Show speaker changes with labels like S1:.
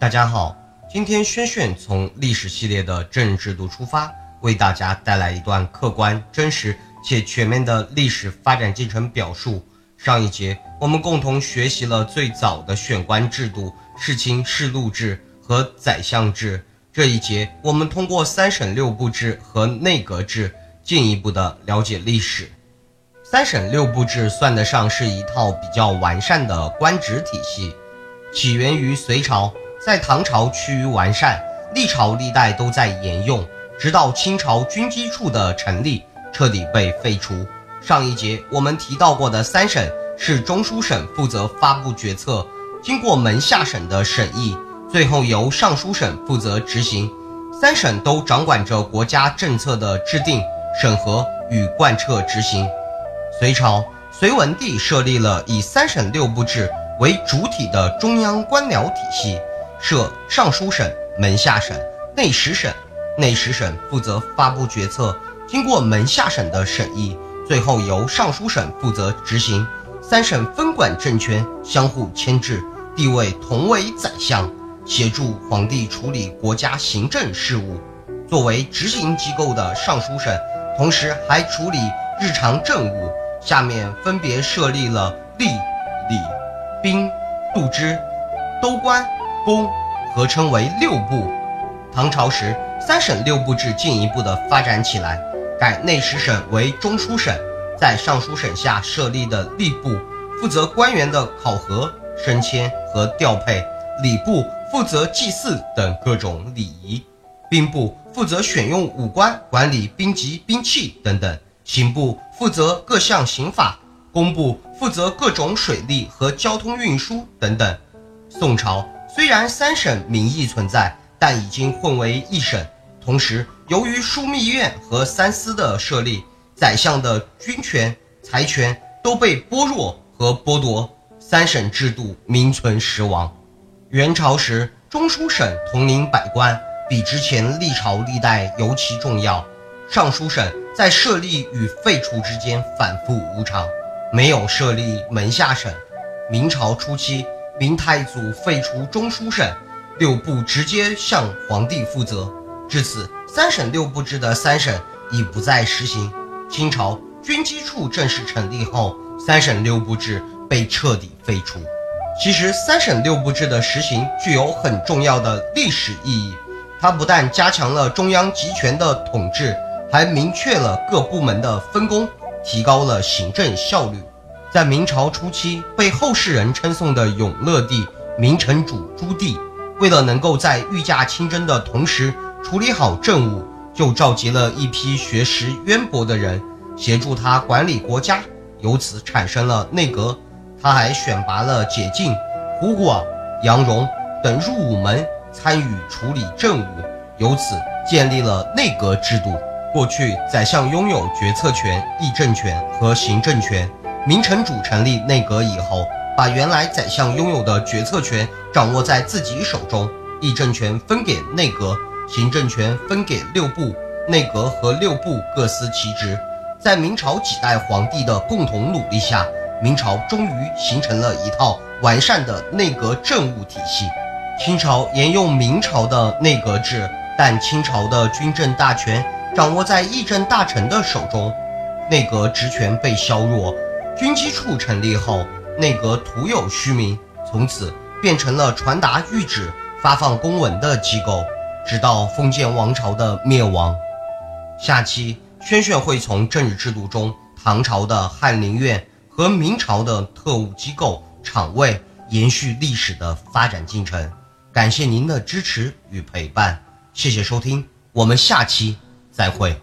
S1: 大家好，今天轩轩从历史系列的政治制度出发，为大家带来一段客观、真实且全面的历史发展进程表述。上一节我们共同学习了最早的选官制度——世卿世禄制和宰相制。这一节我们通过三省六部制和内阁制，进一步的了解历史。三省六部制算得上是一套比较完善的官职体系，起源于隋朝。在唐朝趋于完善，历朝历代都在沿用，直到清朝军机处的成立，彻底被废除。上一节我们提到过的三省是中书省负责发布决策，经过门下省的审议，最后由尚书省负责执行。三省都掌管着国家政策的制定、审核与贯彻执行。隋朝，隋文帝设立了以三省六部制为主体的中央官僚体系。设尚书省、门下省、内史省，内史省负责发布决策，经过门下省的审议，最后由尚书省负责执行。三省分管政权，相互牵制，地位同为宰相，协助皇帝处理国家行政事务。作为执行机构的尚书省，同时还处理日常政务。下面分别设立了吏、礼、兵、度支、都官。公合称为六部。唐朝时，三省六部制进一步的发展起来，改内史省为中书省，在尚书省下设立的吏部负责官员的考核、升迁和调配，礼部负责祭祀等各种礼仪，兵部负责选用武官，管理兵籍、兵器等等，刑部负责各项刑法，工部负责各种水利和交通运输等等。宋朝。虽然三省名义存在，但已经混为一省。同时，由于枢密院和三司的设立，宰相的军权、财权都被剥弱和剥夺，三省制度名存实亡。元朝时，中书省统领百官，比之前历朝历代尤其重要。尚书省在设立与废除之间反复无常，没有设立门下省。明朝初期。明太祖废除中书省，六部直接向皇帝负责。至此，三省六部制的三省已不再实行。清朝军机处正式成立后，三省六部制被彻底废除。其实，三省六部制的实行具有很重要的历史意义。它不但加强了中央集权的统治，还明确了各部门的分工，提高了行政效率。在明朝初期，被后世人称颂的永乐帝明成祖朱棣，为了能够在御驾亲征的同时处理好政务，就召集了一批学识渊博的人协助他管理国家，由此产生了内阁。他还选拔了解禁、胡广、杨荣等入伍门参与处理政务，由此建立了内阁制度。过去，宰相拥有决策权、议政权和行政权。明成祖成立内阁以后，把原来宰相拥有的决策权掌握在自己手中，议政权分给内阁，行政权分给六部。内阁和六部各司其职。在明朝几代皇帝的共同努力下，明朝终于形成了一套完善的内阁政务体系。清朝沿用明朝的内阁制，但清朝的军政大权掌握在议政大臣的手中，内阁职权被削弱。军机处成立后，内阁徒有虚名，从此变成了传达谕旨、发放公文的机构，直到封建王朝的灭亡。下期轩轩会从政治制度中唐朝的翰林院和明朝的特务机构厂卫延续历史的发展进程。感谢您的支持与陪伴，谢谢收听，我们下期再会。